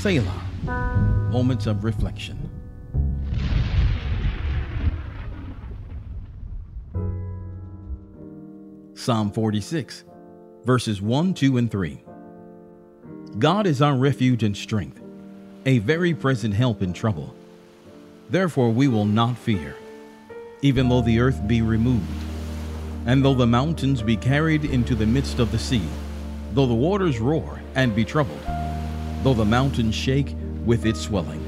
Selah. Moments of reflection. Psalm 46, verses 1, 2, and 3. God is our refuge and strength, a very present help in trouble. Therefore we will not fear, even though the earth be removed, and though the mountains be carried into the midst of the sea, though the waters roar and be troubled, though the mountains shake with its swelling.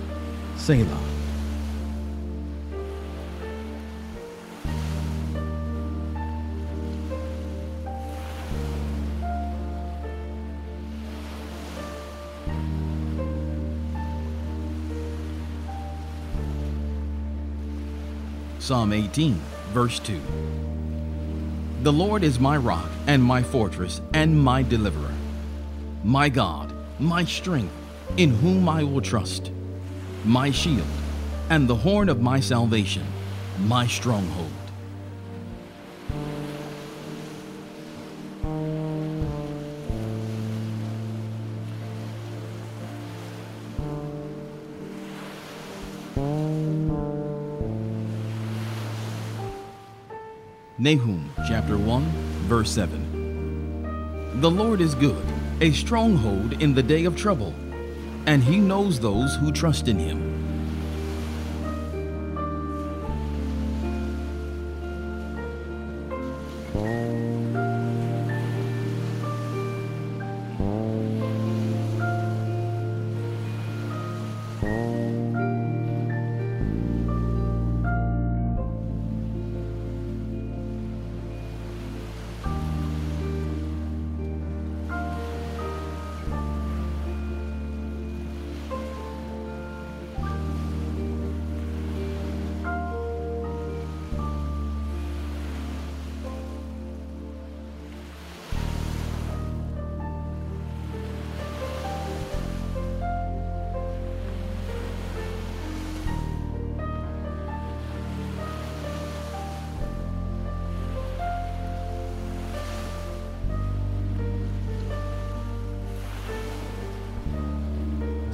Selah. Psalm 18, verse 2. The Lord is my rock and my fortress and my deliverer, my God, my strength, in whom I will trust, my shield, and the horn of my salvation, my stronghold. Nahum chapter 1, verse 7. The Lord is good, a stronghold in the day of trouble, and he knows those who trust in him.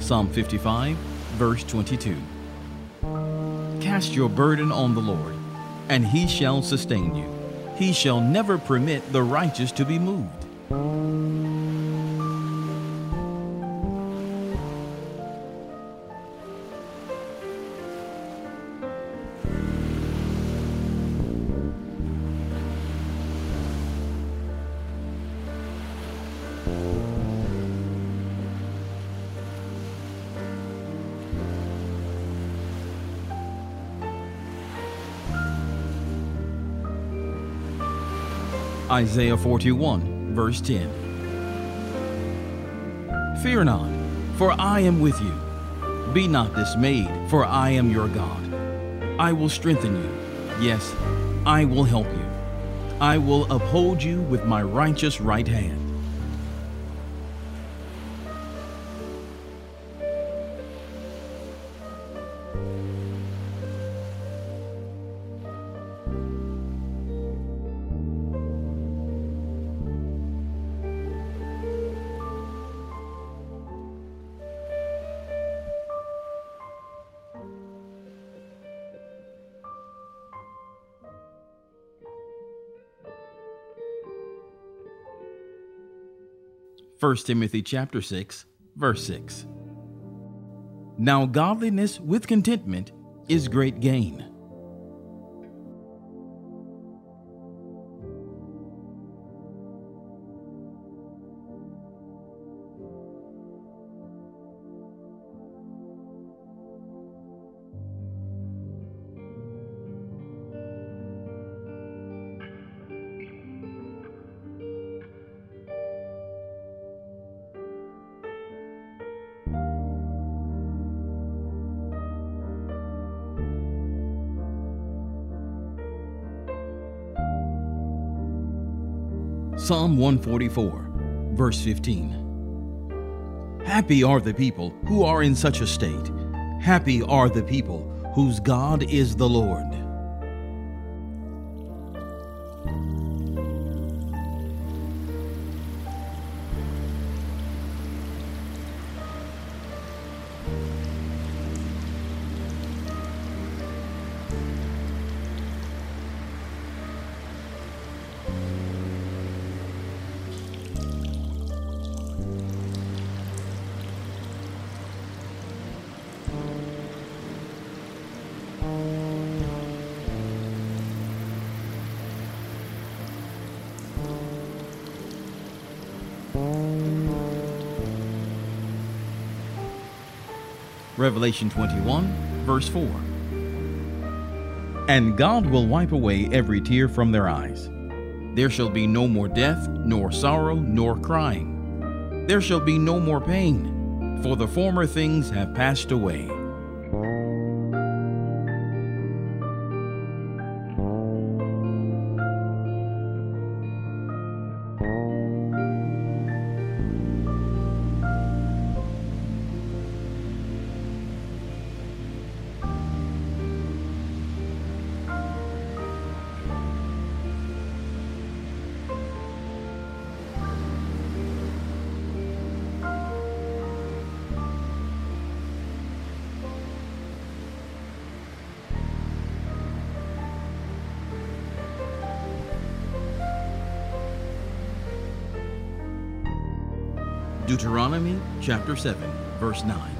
Psalm 55, verse 22. Cast your burden on the Lord, and he shall sustain you. He shall never permit the righteous to be moved. Isaiah 41, verse 10. Fear not, for I am with you. Be not dismayed, for I am your God. I will strengthen you. Yes, I will help you. I will uphold you with my righteous right hand. First Timothy chapter 6, verse 6. Now godliness with contentment is great gain. Psalm 144, verse 15. Happy are the people who are in such a state. Happy are the people whose God is the Lord. Revelation 21, verse 4. And God will wipe away every tear from their eyes. There shall be no more death, nor sorrow, nor crying. There shall be no more pain, for the former things have passed away. Deuteronomy chapter 7, verse 9.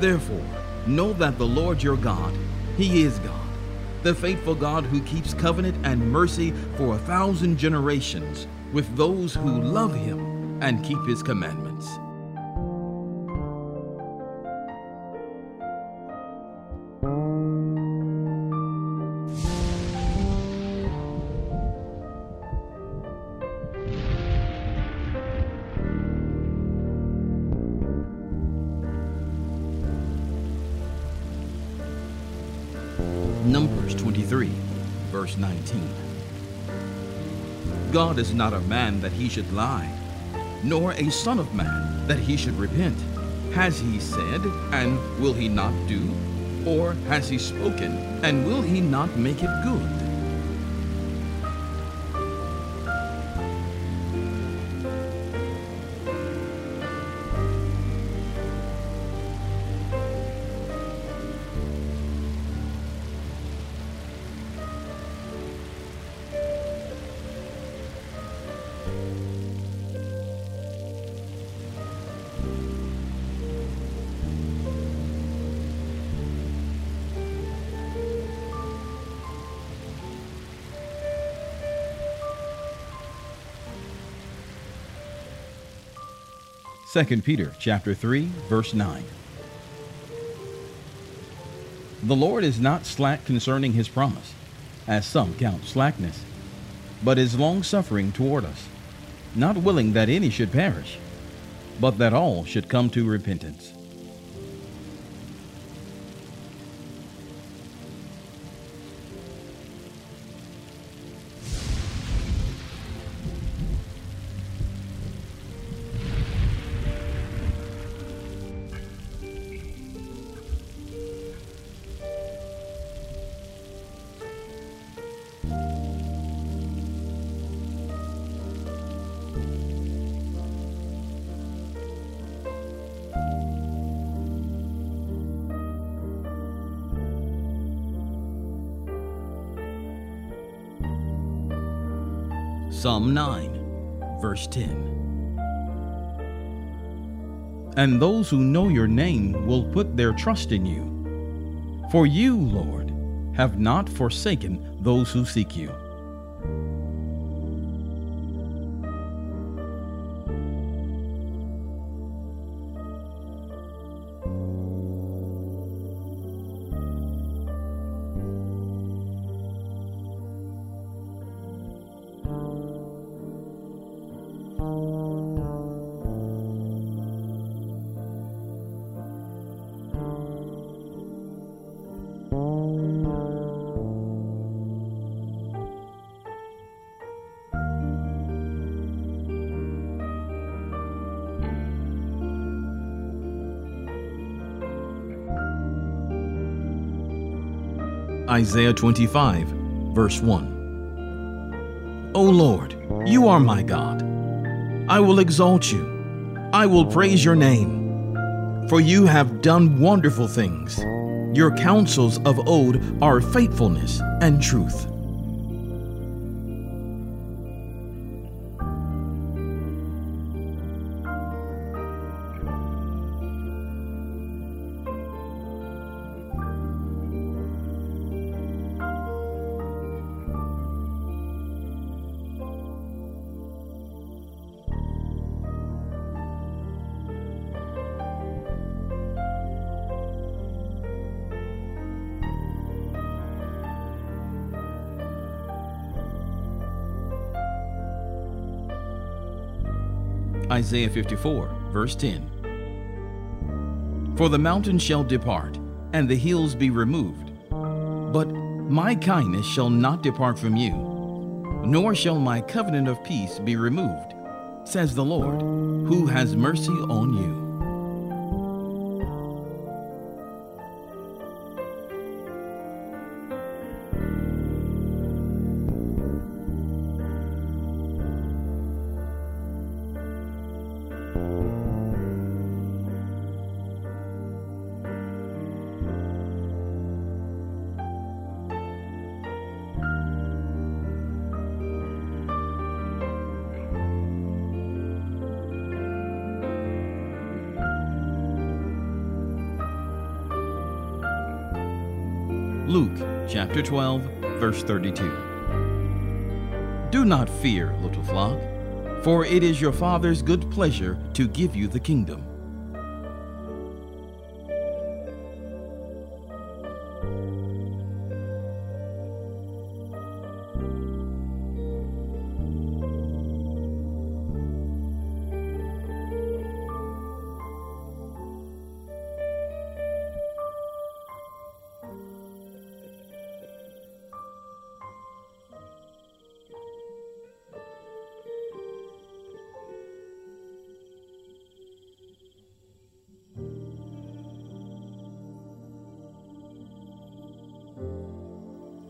Therefore, know that the Lord your God, He is God, the faithful God who keeps covenant and mercy for a thousand generations with those who love Him and keep His commandments. Verse 19. God is not a man that he should lie, nor a son of man that he should repent. Has he said, and will he not do? Or has he spoken, and will he not make it good? Second Peter chapter 3 verse 9. The Lord is not slack concerning his promise, as some count slackness, but is longsuffering toward us, not willing that any should perish, but that all should come to repentance. Psalm 9, verse 10. And those who know your name will put their trust in you. For you, Lord, have not forsaken those who seek you. Isaiah 25, verse 1. O Lord, you are my God. I will exalt you. I will praise your name. For you have done wonderful things. Your counsels of old are faithfulness and truth. Isaiah 54, verse 10. For the mountains shall depart, and the hills be removed. But my kindness shall not depart from you, nor shall my covenant of peace be removed, says the Lord, who has mercy on you. Luke chapter 12, verse 32. Do not fear, little flock, for it is your Father's good pleasure to give you the kingdom.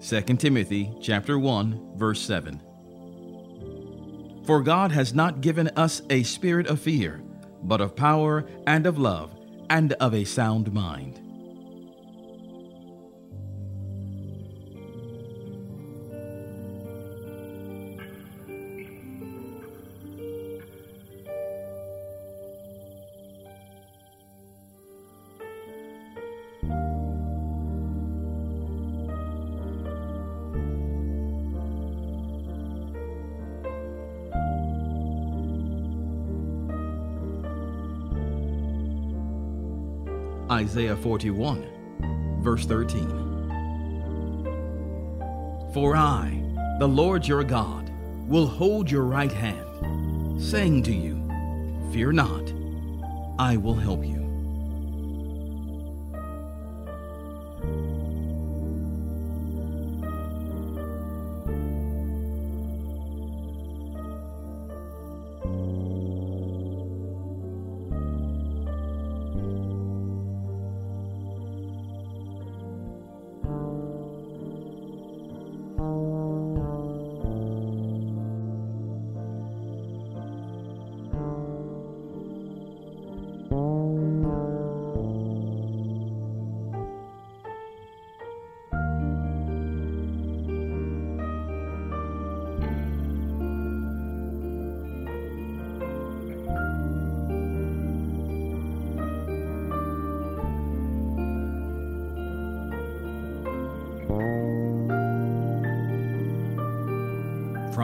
Second Timothy chapter 1 verse 7 For God has not given us a spirit of fear but of power and of love and of a sound mind Isaiah 41, verse 13. For I, the Lord your God, will hold your right hand, saying to you, Fear not, I will help you.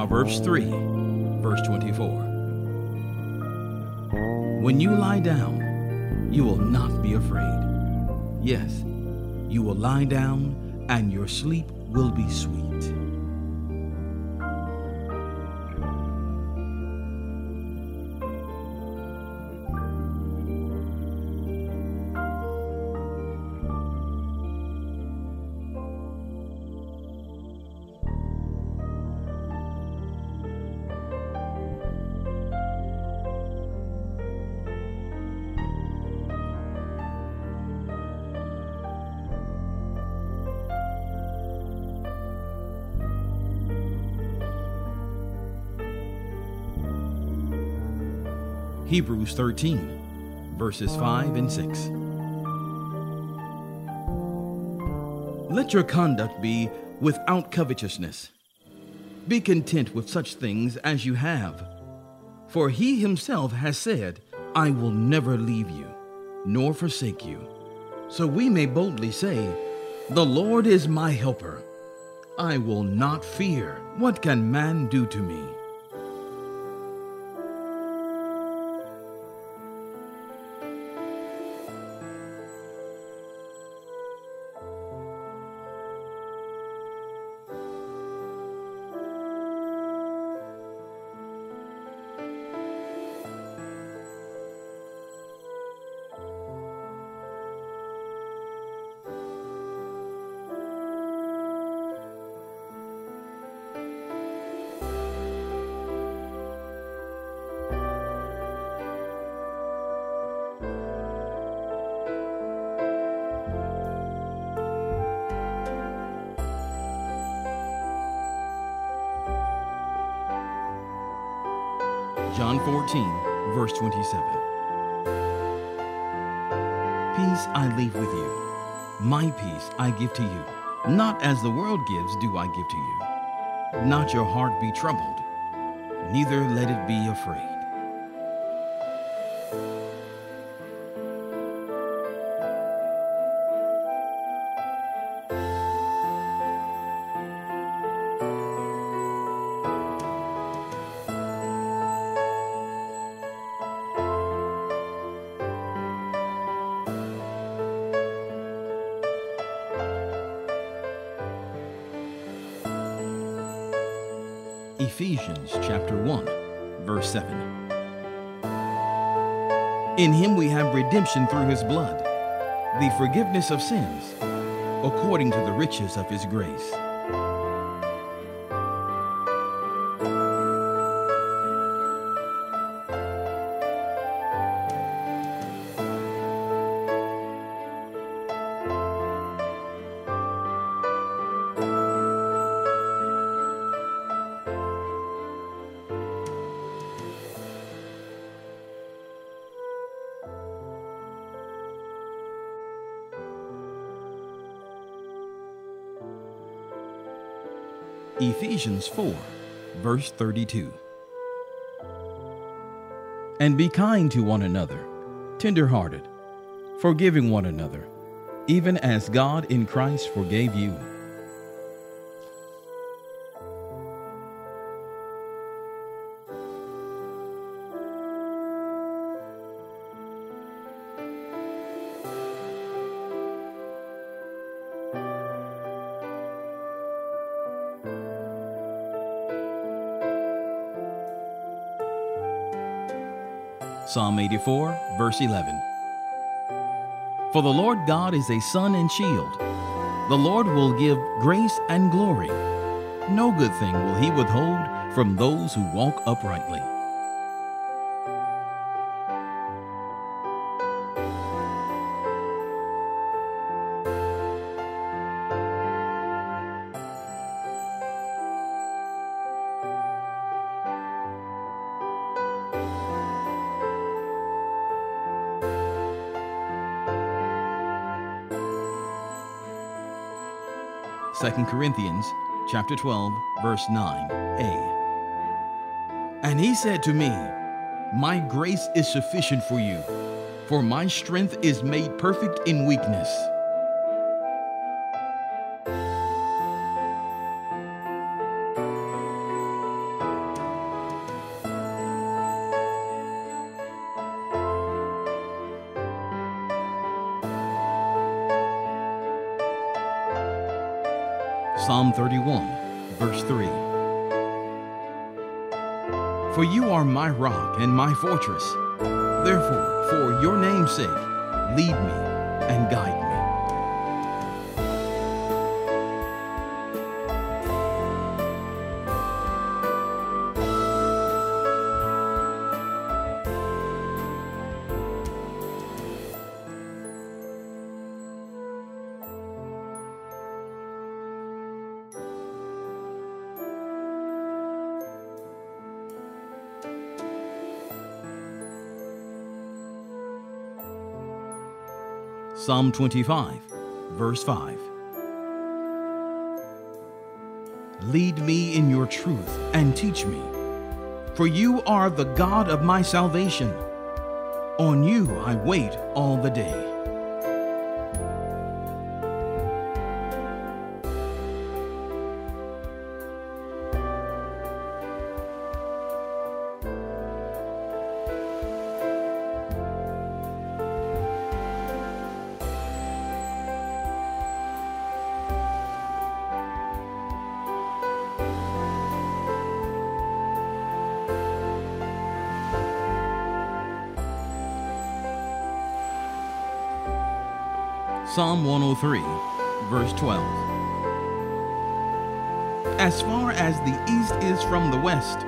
Proverbs 3, verse 24. When you lie down, you will not be afraid. Yes, you will lie down, and your sleep will be sweet. Hebrews 13, verses 5 and 6. Let your conduct be without covetousness. Be content with such things as you have. For he himself has said, I will never leave you, nor forsake you. So we may boldly say, The Lord is my helper. I will not fear. What can man do to me? 14, verse 27. Peace I leave with you. My peace I give to you. Not as the world gives do I give to you. Not your heart be troubled, neither let it be afraid. In him we have redemption through his blood, the forgiveness of sins, according to the riches of his grace. 4, verse 32. And be kind to one another, tender-hearted, forgiving one another, even as God in Christ forgave you. Psalm 84, verse 11. For the Lord God is a sun and shield. The Lord will give grace and glory. No good thing will he withhold from those who walk uprightly. Second Corinthians chapter 12 verse 9a. And he said to me, My grace is sufficient for you, for my strength is made perfect in weakness. Psalm 31, verse 3. For you are my rock and my fortress. Therefore, for your name's sake, lead me and guide me. Psalm 25, verse 5. Lead me in your truth and teach me, for you are the God of my salvation. On you I wait all the day. Psalm 103, verse 12. As far as the east is from the west,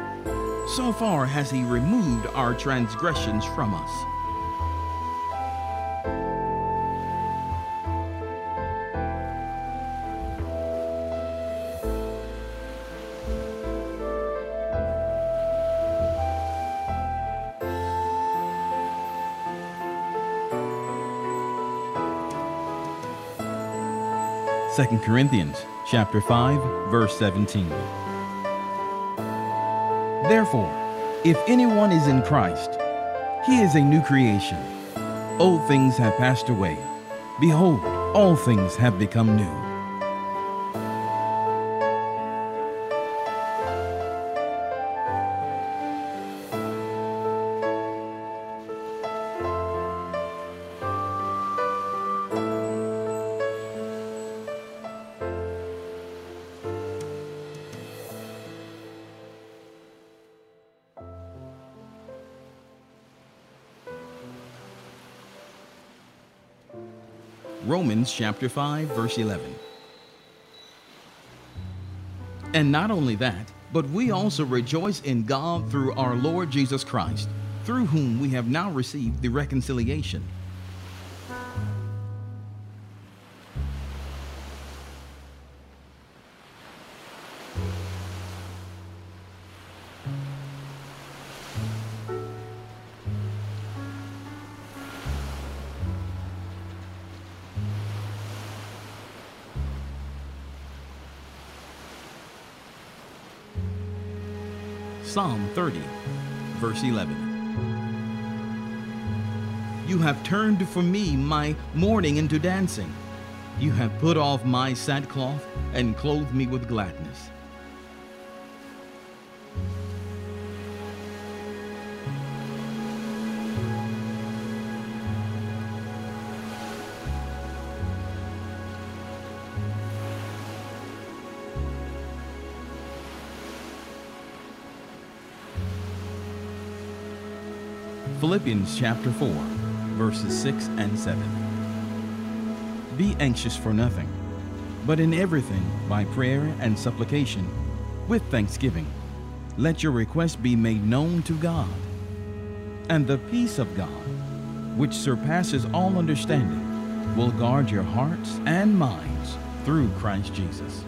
so far has he removed our transgressions from us. 2 Corinthians chapter 5 verse 17. Therefore, if anyone is in Christ, he is a new creation. Old things have passed away. Behold, all things have become new. Romans chapter 5 verse 11. And not only that, but we also rejoice in God through our Lord Jesus Christ, through whom we have now received the reconciliation. Psalm 30, verse 11. You have turned for me my mourning into dancing. You have put off my sackcloth and clothed me with gladness. Philippians chapter 4, verses 6 and 7. Be anxious for nothing, but in everything, by prayer and supplication, with thanksgiving, let your requests be made known to God. And the peace of God, which surpasses all understanding, will guard your hearts and minds through Christ Jesus.